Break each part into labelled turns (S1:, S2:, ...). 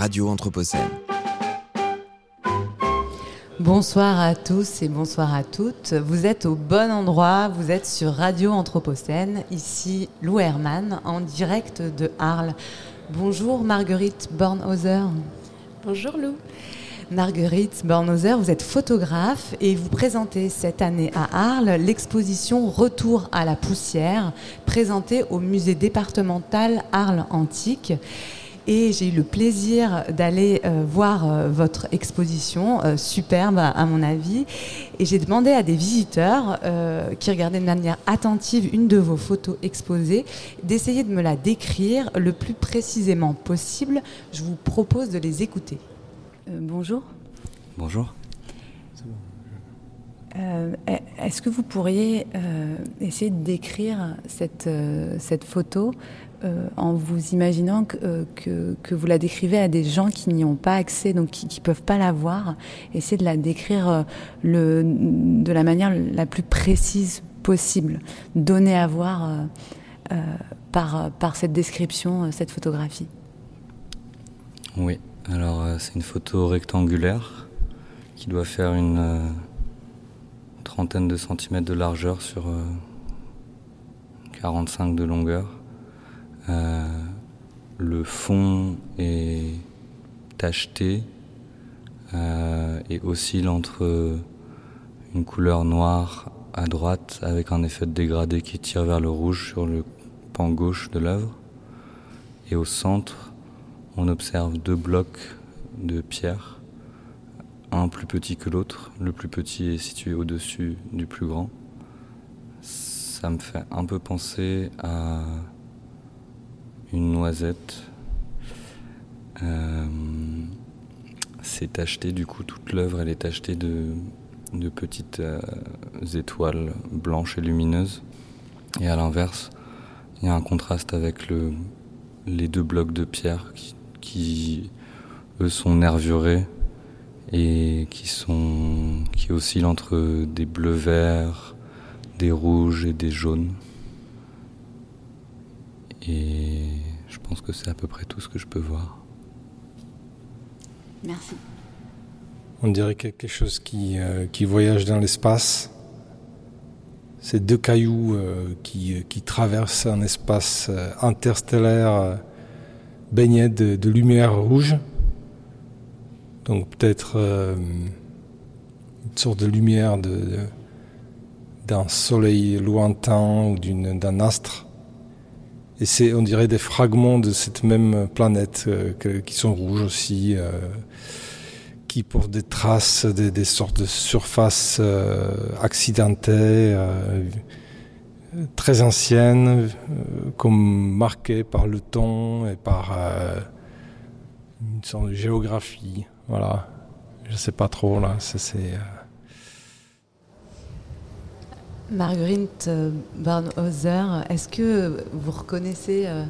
S1: Radio Anthropocène.
S2: Bonsoir à tous et bonsoir à toutes. Vous êtes au bon endroit, vous êtes sur Radio Anthropocène, ici Lou Herman en direct de Arles. Bonjour Marguerite Bornhauser.
S3: Bonjour Lou.
S2: Marguerite Bornhauser, vous êtes photographe et vous présentez cette année à Arles l'exposition Retour à la poussière, présentée au musée départemental Arles Antique. Et j'ai eu le plaisir d'aller euh, voir euh, votre exposition, euh, superbe à, mon avis. Et j'ai demandé à des visiteurs qui regardaient de manière attentive une de vos photos exposées d'essayer de me la décrire le plus précisément possible. Je vous propose de les écouter. bonjour.
S4: Bonjour.
S2: Est-ce que vous pourriez essayer de décrire cette, cette photo euh, en vous imaginant euh, que, que, vous la décrivez à des gens qui n'y ont pas accès, donc qui ne peuvent pas la voir. Essayez de la décrire euh, le, de la manière la plus précise possible, donnée à voir par, par cette description, cette photographie?
S4: Oui, alors c'est une photo rectangulaire qui doit faire une trentaine de centimètres de largeur sur 45 de longueur. Euh, le fond est tacheté euh, et oscille entre une couleur noire à droite avec un effet de dégradé qui tire vers le rouge sur le pan gauche de l'œuvre. Et au centre, on observe deux blocs de pierre, un plus petit que l'autre. Le plus petit est situé au-dessus du plus grand. Ça me fait un peu penser à une noisette. Euh, c'est acheté, du coup, toute l'œuvre, elle est achetée de, petites euh, étoiles blanches et lumineuses. Et à l'inverse, il y a un contraste avec le, les deux blocs de pierre qui, qui, eux, sont nervurés et qui, sont, qui oscillent entre des bleus verts, des rouges et des jaunes. Et je pense que c'est à peu près tout ce que je peux voir.
S2: Merci.
S5: On dirait quelque chose qui, euh, qui voyage dans l'espace. Ces deux cailloux euh, qui, euh, qui, traversent un espace interstellaire baigné de, de, lumière rouge. Donc peut-être une sorte de lumière d'un soleil lointain ou d'un astre et c'est, on dirait, des fragments de cette même planète euh, qui sont rouges aussi, euh, qui portent des traces, des, sortes de surfaces euh, accidentées, très anciennes, comme marquées par le temps et par une sorte de géographie. Voilà. Je sais pas trop là. C'est
S2: Marguerite euh, Barnhauser, est-ce que vous reconnaissez euh,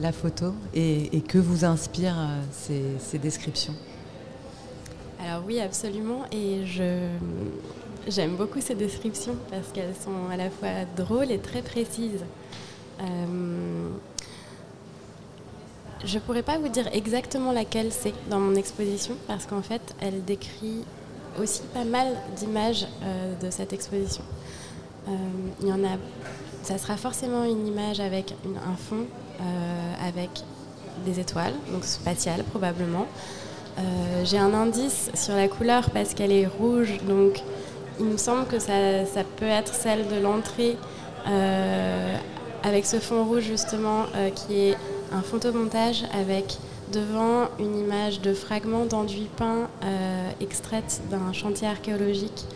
S2: la photo et, que vous inspirent euh, ces, descriptions?
S3: Alors oui, absolument. Et je, j'aime beaucoup ces descriptions parce qu'elles sont à la fois drôles et très précises. Je pourrais pas vous dire exactement laquelle c'est dans mon exposition parce qu'en fait, elle décrit aussi pas mal d'images de cette exposition. Euh, il y en a, ça sera forcément une image avec un fond, euh, avec des étoiles, donc spatiales probablement. Euh, j'ai un indice sur la couleur parce qu'elle est rouge, donc il me semble que ça, peut être celle de l'entrée avec ce fond rouge justement qui est un photomontage avec devant une image de fragments d'enduit peint extraite d'un chantier archéologique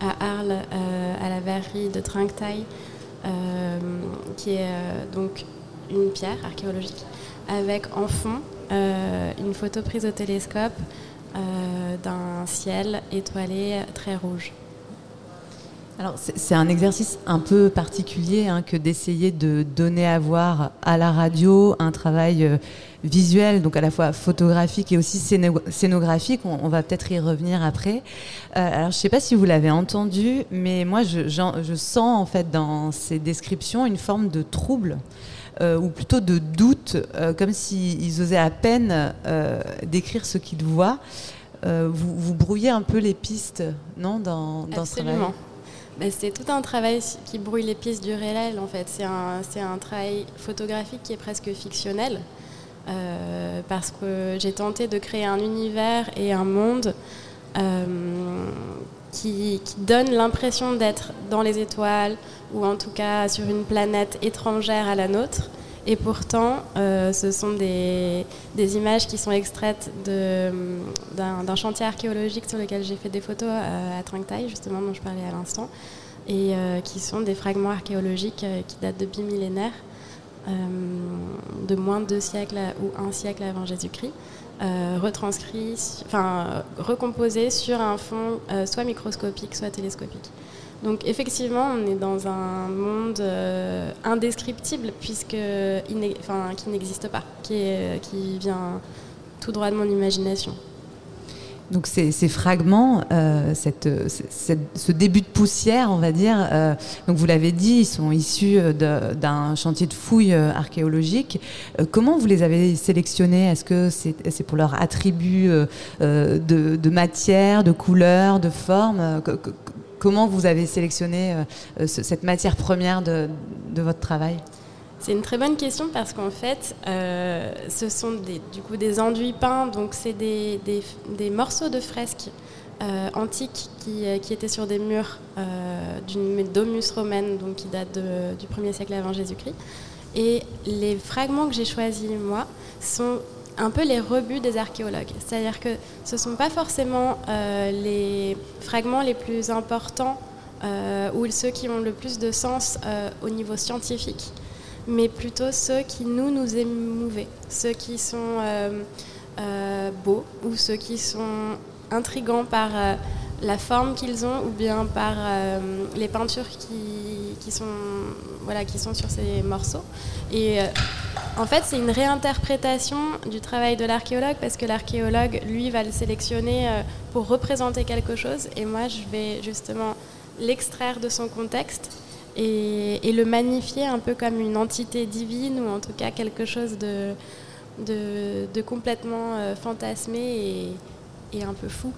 S3: à Arles, euh, à la verrerie de Trinquetail, euh, qui est euh, donc une pierre archéologique, avec en fond une photo prise au télescope d'un ciel étoilé très rouge.
S2: Alors c'est un exercice un peu particulier hein, que d'essayer de donner à voir à la radio un travail visuel, donc à la fois photographique et aussi scénographique. On, va peut-être y revenir après. Euh, alors, je ne sais pas si vous l'avez entendu, mais moi, je, sens en fait dans ces descriptions une forme de trouble. ou plutôt de doute, comme s'ils osaient à peine décrire ce qu'ils voient. Vous, brouillez un peu les pistes, non, dans, dans ce travail?
S3: Ben, c'est tout un travail qui brouille les pistes du réel, en fait. C'est un, travail photographique qui est presque fictionnel, euh, parce que j'ai tenté de créer un univers et un monde euh, qui, donne l'impression d'être dans les étoiles, ou en tout cas sur une planète étrangère à la nôtre. Et pourtant, euh, ce sont des, images qui sont extraites d'un chantier archéologique sur lequel j'ai fait des photos euh, à, à justement, dont je parlais à l'instant, et euh, qui sont des fragments archéologiques qui datent de bimillénaires, de moins de deux siècles ou un siècle avant Jésus-Christ, retranscrits, enfin recomposés sur un fond soit microscopique, soit télescopique. Donc effectivement, on est dans un monde euh, indescriptible puisque qui n'existe pas, qui, est, qui vient tout droit de mon imagination.
S2: Donc ces, fragments, euh, ce début de poussière, on va dire, euh, donc vous l'avez dit, ils sont issus d'un chantier de fouilles archéologiques. comment vous les avez sélectionnés? Est-ce que c'est pour leur attribut de, matière, de couleur, de forme? Comment vous avez sélectionné euh, euh, cette matière première de, votre travail?
S3: C'est une très bonne question parce qu'en fait, euh, ce sont des, du coup des enduits peints, donc c'est des, morceaux de fresques antiques qui, étaient sur des murs d'une domus romaine, donc qui date du 1er siècle avant Jésus-Christ. Et les fragments que j'ai choisis, moi, sont un peu les rebuts des archéologues. C'est-à-dire que ce ne sont pas forcément euh, les fragments les plus importants euh, ou ceux qui ont le plus de sens euh, au niveau scientifique, mais plutôt ceux qui nous, nous émouvaient, ceux qui sont beaux ou ceux qui sont intrigants par la forme qu'ils ont ou bien par les peintures qui, sont, sur ces morceaux. Et en fait, c'est une réinterprétation du travail de l'archéologue parce que l'archéologue, lui, va le sélectionner euh, pour représenter quelque chose et moi, je vais justement l'extraire de son contexte et, le magnifier un peu comme une entité divine ou en tout cas quelque chose de, complètement euh, fantasmé et, un peu fou.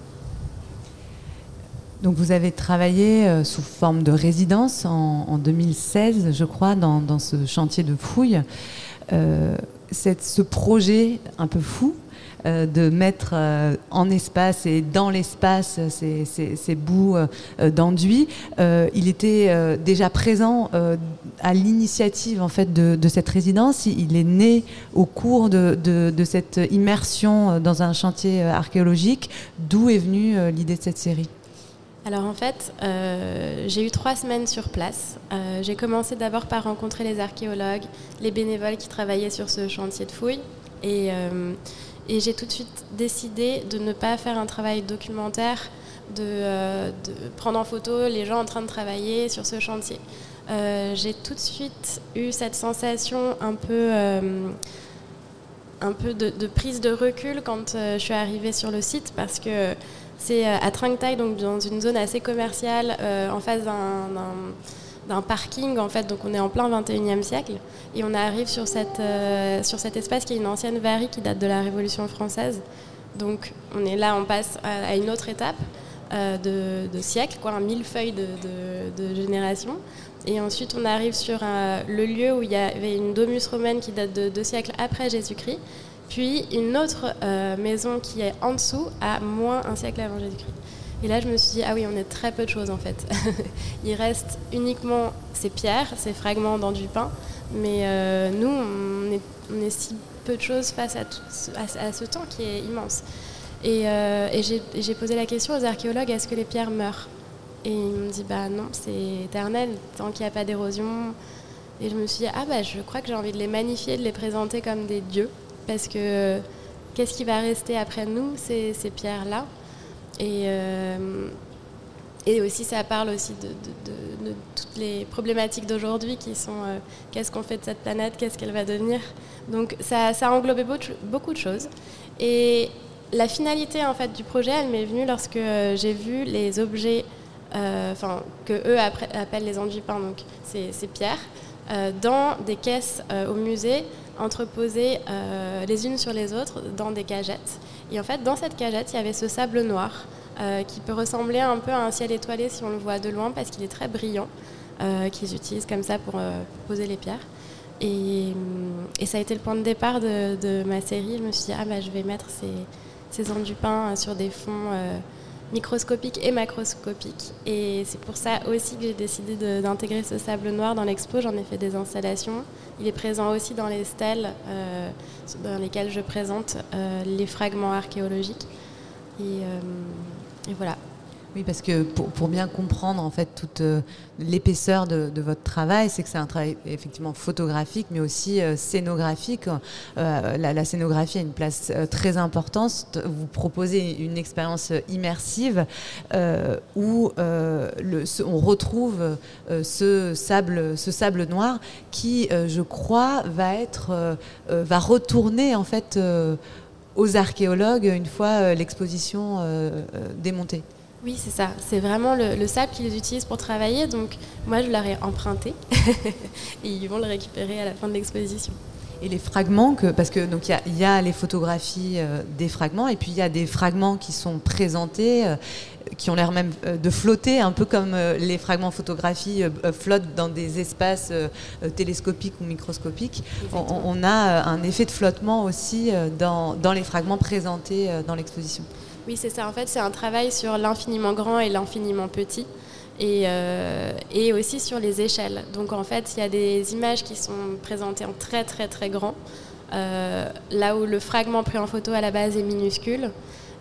S2: Donc vous avez travaillé euh, sous forme de résidence en, 2016, je crois, dans, ce chantier de fouilles. Euh, ce projet un peu fou euh, de mettre en espace et dans l'espace ces, bouts d'enduit, il était déjà présent à l'initiative en fait de, cette résidence. Il est né au cours de, de cette immersion dans un chantier archéologique. D'où est venue l'idée de cette série?
S3: Alors en fait, euh, j'ai eu trois semaines sur place. Euh, j'ai commencé d'abord par rencontrer les archéologues, les bénévoles qui travaillaient sur ce chantier de fouilles. Et, euh, j'ai tout de suite décidé de ne pas faire un travail documentaire, de, prendre en photo les gens en train de travailler sur ce chantier. j'ai tout de suite eu cette sensation un peu un peu de, de, prise de recul quand je suis arrivée sur le site parce que c'est euh, à Trangtai, donc dans une zone assez commerciale, euh, en face d'un parking en fait, donc on est en plein 21e siècle et on arrive euh, sur cet espace qui est une ancienne verrie qui date de la Révolution française. Donc on est là, on passe à, une autre étape de, de, siècle, quoi, un millefeuille de, de, de génération. Et ensuite on arrive sur le lieu où il y avait une domus romaine qui date de deux siècles après Jésus-Christ puis une autre euh, maison qui est en dessous, à moins un siècle avant Jésus-Christ. Et là, je me suis dit, ah oui, on est très peu de choses en fait. Il reste uniquement ces pierres, ces fragments d'enduit peint, mais euh, nous, on est, si peu de choses face à, ce temps qui est immense. Et, euh, j'ai posé la question aux archéologues, est-ce que les pierres meurent? Et ils m'ont dit, bah non, c'est éternel, tant qu'il n'y a pas d'érosion. Et je me suis dit, ah bah je crois que j'ai envie de les magnifier, de les présenter comme des dieux parce que qu'est-ce qui va rester après nous, ces, ces pierres-là et, euh, et aussi, ça parle aussi de, toutes les problématiques d'aujourd'hui qui sont euh, qu'est-ce qu'on fait de cette planète, qu'est-ce qu'elle va devenir. Donc ça, ça a englobé beaucoup de choses. Et la finalité en fait du projet, elle m'est venue lorsque euh, j'ai vu les objets, enfin que eux appellent les enduits peints, donc ces, pierres, dans des caisses au musée entreposées les unes sur les autres dans des cagettes. Et en fait, dans cette cagette, il y avait ce sable noir qui peut ressembler un peu à un ciel étoilé si on le voit de loin parce qu'il est très brillant, qu'ils utilisent comme ça pour poser les pierres. Et, ça a été le point de départ de, ma série. Je me suis dit, ah bah, je vais mettre ces, ces pain sur des fonds euh, microscopiques et macroscopiques. Et c'est pour ça aussi que j'ai décidé d'intégrer ce sable noir dans l'expo. J'en ai fait des installations. Il est présent aussi dans les stèles euh, dans lesquelles je présente euh, les fragments archéologiques. et voilà.
S2: Oui, parce que pour, bien comprendre en fait toute euh, l'épaisseur de, votre travail, c'est que c'est un travail effectivement photographique, mais aussi euh, scénographique. Euh, la, scénographie a une place très importante. Vous proposez une expérience immersive où on retrouve ce sable, ce sable noir qui, je crois, va être, va retourner en fait aux archéologues une fois l'exposition démontée.
S3: Oui, c'est ça. C'est vraiment le, sable qu'ils utilisent pour travailler. Donc, moi, je leur ai emprunté et ils vont le récupérer à la fin de l'exposition.
S2: Et les fragments, que, parce que donc il y, a les photographies euh, des fragments, et puis il y a des fragments qui sont présentés, euh, qui ont l'air même euh, de flotter, un peu comme les fragments photographie flottent dans des espaces télescopiques ou microscopiques. On, a un effet de flottement aussi dans, dans les fragments présentés dans l'exposition.
S3: Oui, c'est ça. En fait, c'est un travail sur l'infiniment grand et l'infiniment petit. Et, euh, et, aussi sur les échelles. Donc en fait, il y a des images qui sont présentées en très très très grand, euh, là où le fragment pris en photo à la base est minuscule,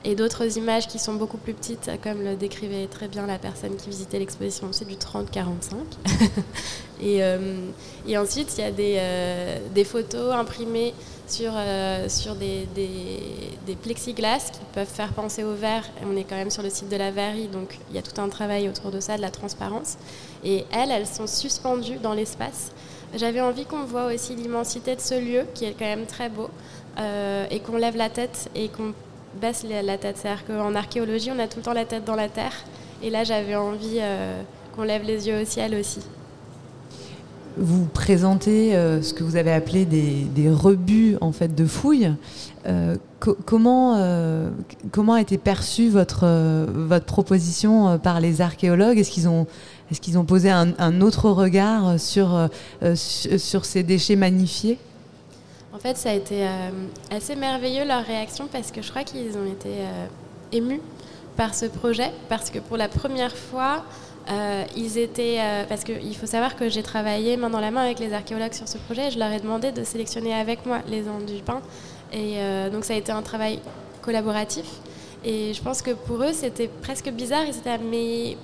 S3: et d'autres images qui sont beaucoup plus petites, comme le décrivait très bien la personne qui visitait l'exposition, c'est du 30-45. et, euh, et, ensuite, il y a des, des photos imprimées sur, euh, sur des, des, plexiglas qui peuvent faire penser au verre. on est quand même sur le site de la verrerie, donc il y a tout un travail autour de ça, de la transparence. Et elles, elles sont suspendues dans l'espace. J'avais envie qu'on voit aussi l'immensité de ce lieu, qui est quand même très beau, euh, et qu'on lève la tête et qu'on baisse la tête. C'est-à-dire qu'en archéologie, on a tout le temps la tête dans la terre. Et là, j'avais envie euh, qu'on lève les yeux au ciel aussi
S2: vous présentez euh, ce que vous avez appelé des, rebuts en fait de fouilles. Euh, comment, comment a été perçue votre, votre proposition par les archéologues? Est-ce qu'ils ont, est qu'ils ont posé un, autre regard sur, sur ces déchets magnifiés?
S3: En fait, ça a été assez merveilleux leur réaction parce que je crois qu'ils ont été émus par ce projet parce que pour la première fois, euh, ils étaient, euh, parce qu'il faut savoir que j'ai travaillé main dans la main avec les archéologues sur ce projet. je leur ai demandé de sélectionner avec moi les ans du pain. Et euh, donc ça a été un travail collaboratif. Et je pense que pour eux, c'était presque bizarre. Ils étaient, mais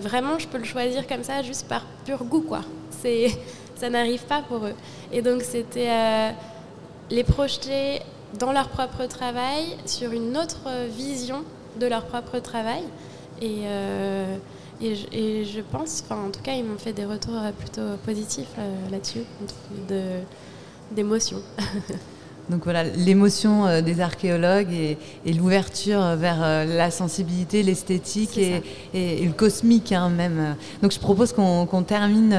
S3: vraiment, je peux le choisir comme ça, juste par pur goût, quoi. Ça n'arrive pas pour eux. Et donc c'était les projeter dans leur propre travail, sur une autre vision de leur propre travail. Et et je, pense, enfin en tout cas, ils m'ont fait des retours plutôt positifs euh, là-dessus, d'émotion.
S2: Donc voilà, l'émotion euh, des archéologues et, l'ouverture vers euh, la sensibilité, l'esthétique et, le cosmique hein, même. Donc je propose qu'on termine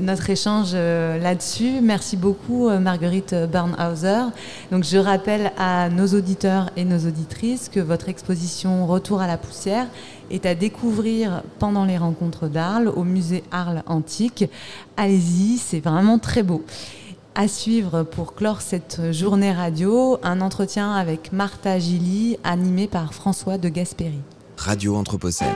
S2: notre échange là-dessus. Merci beaucoup Marguerite Barnhauser. Donc je rappelle à nos auditeurs et nos auditrices que votre exposition Retour à la poussière est à découvrir pendant les rencontres d'Arles au musée Arles Antique. Allez-y, c'est vraiment très beau. À suivre pour clore cette journée radio, un entretien avec Martha Gilly animé par François de Gasperi.
S1: Radio Anthropocène.